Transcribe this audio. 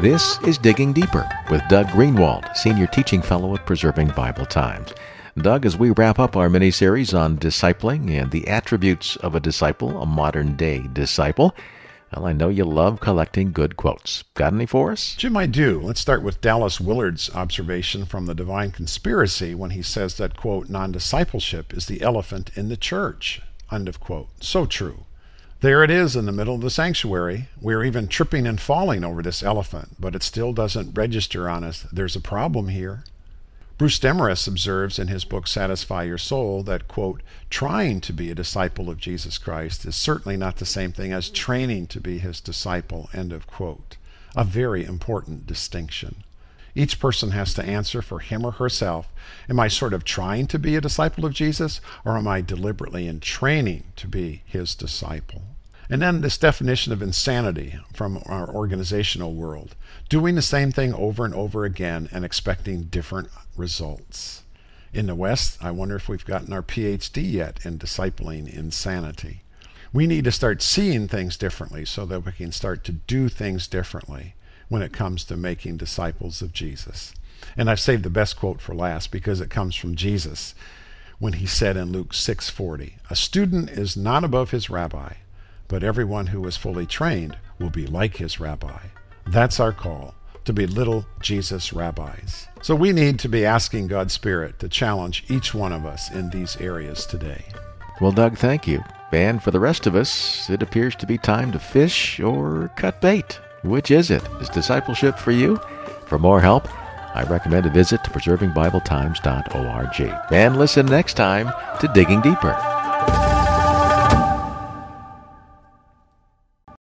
This is Digging Deeper with Doug Greenwold, Senior Teaching Fellow at Preserving Bible Times. Doug, as we wrap up our mini series on discipling and the attributes of a disciple, a modern day disciple, well, I know you love collecting good quotes. Got any for us? Jim, I do. Let's start with Dallas Willard's observation from The Divine Conspiracy when he says that, quote, non discipleship is the elephant in the church, end of quote. So true. There it is in the middle of the sanctuary. We're even tripping and falling over this elephant, but it still doesn't register on us. There's a problem here. Bruce Demarest observes in his book Satisfy Your Soul that, quote, trying to be a disciple of Jesus Christ is certainly not the same thing as training to be his disciple, end of quote. A very important distinction. Each person has to answer for him or herself Am I sort of trying to be a disciple of Jesus, or am I deliberately in training to be his disciple? And then this definition of insanity from our organizational world doing the same thing over and over again and expecting different results. In the West, I wonder if we've gotten our PhD yet in discipling insanity. We need to start seeing things differently so that we can start to do things differently when it comes to making disciples of Jesus. And I've saved the best quote for last because it comes from Jesus when he said in Luke 6:40, "A student is not above his rabbi, but everyone who is fully trained will be like his rabbi." That's our call, to be little Jesus rabbis. So we need to be asking God's Spirit to challenge each one of us in these areas today. Well, Doug, thank you. And for the rest of us, it appears to be time to fish or cut bait. Which is it? Is discipleship for you? For more help, I recommend a visit to preservingbibletimes.org. And listen next time to Digging Deeper.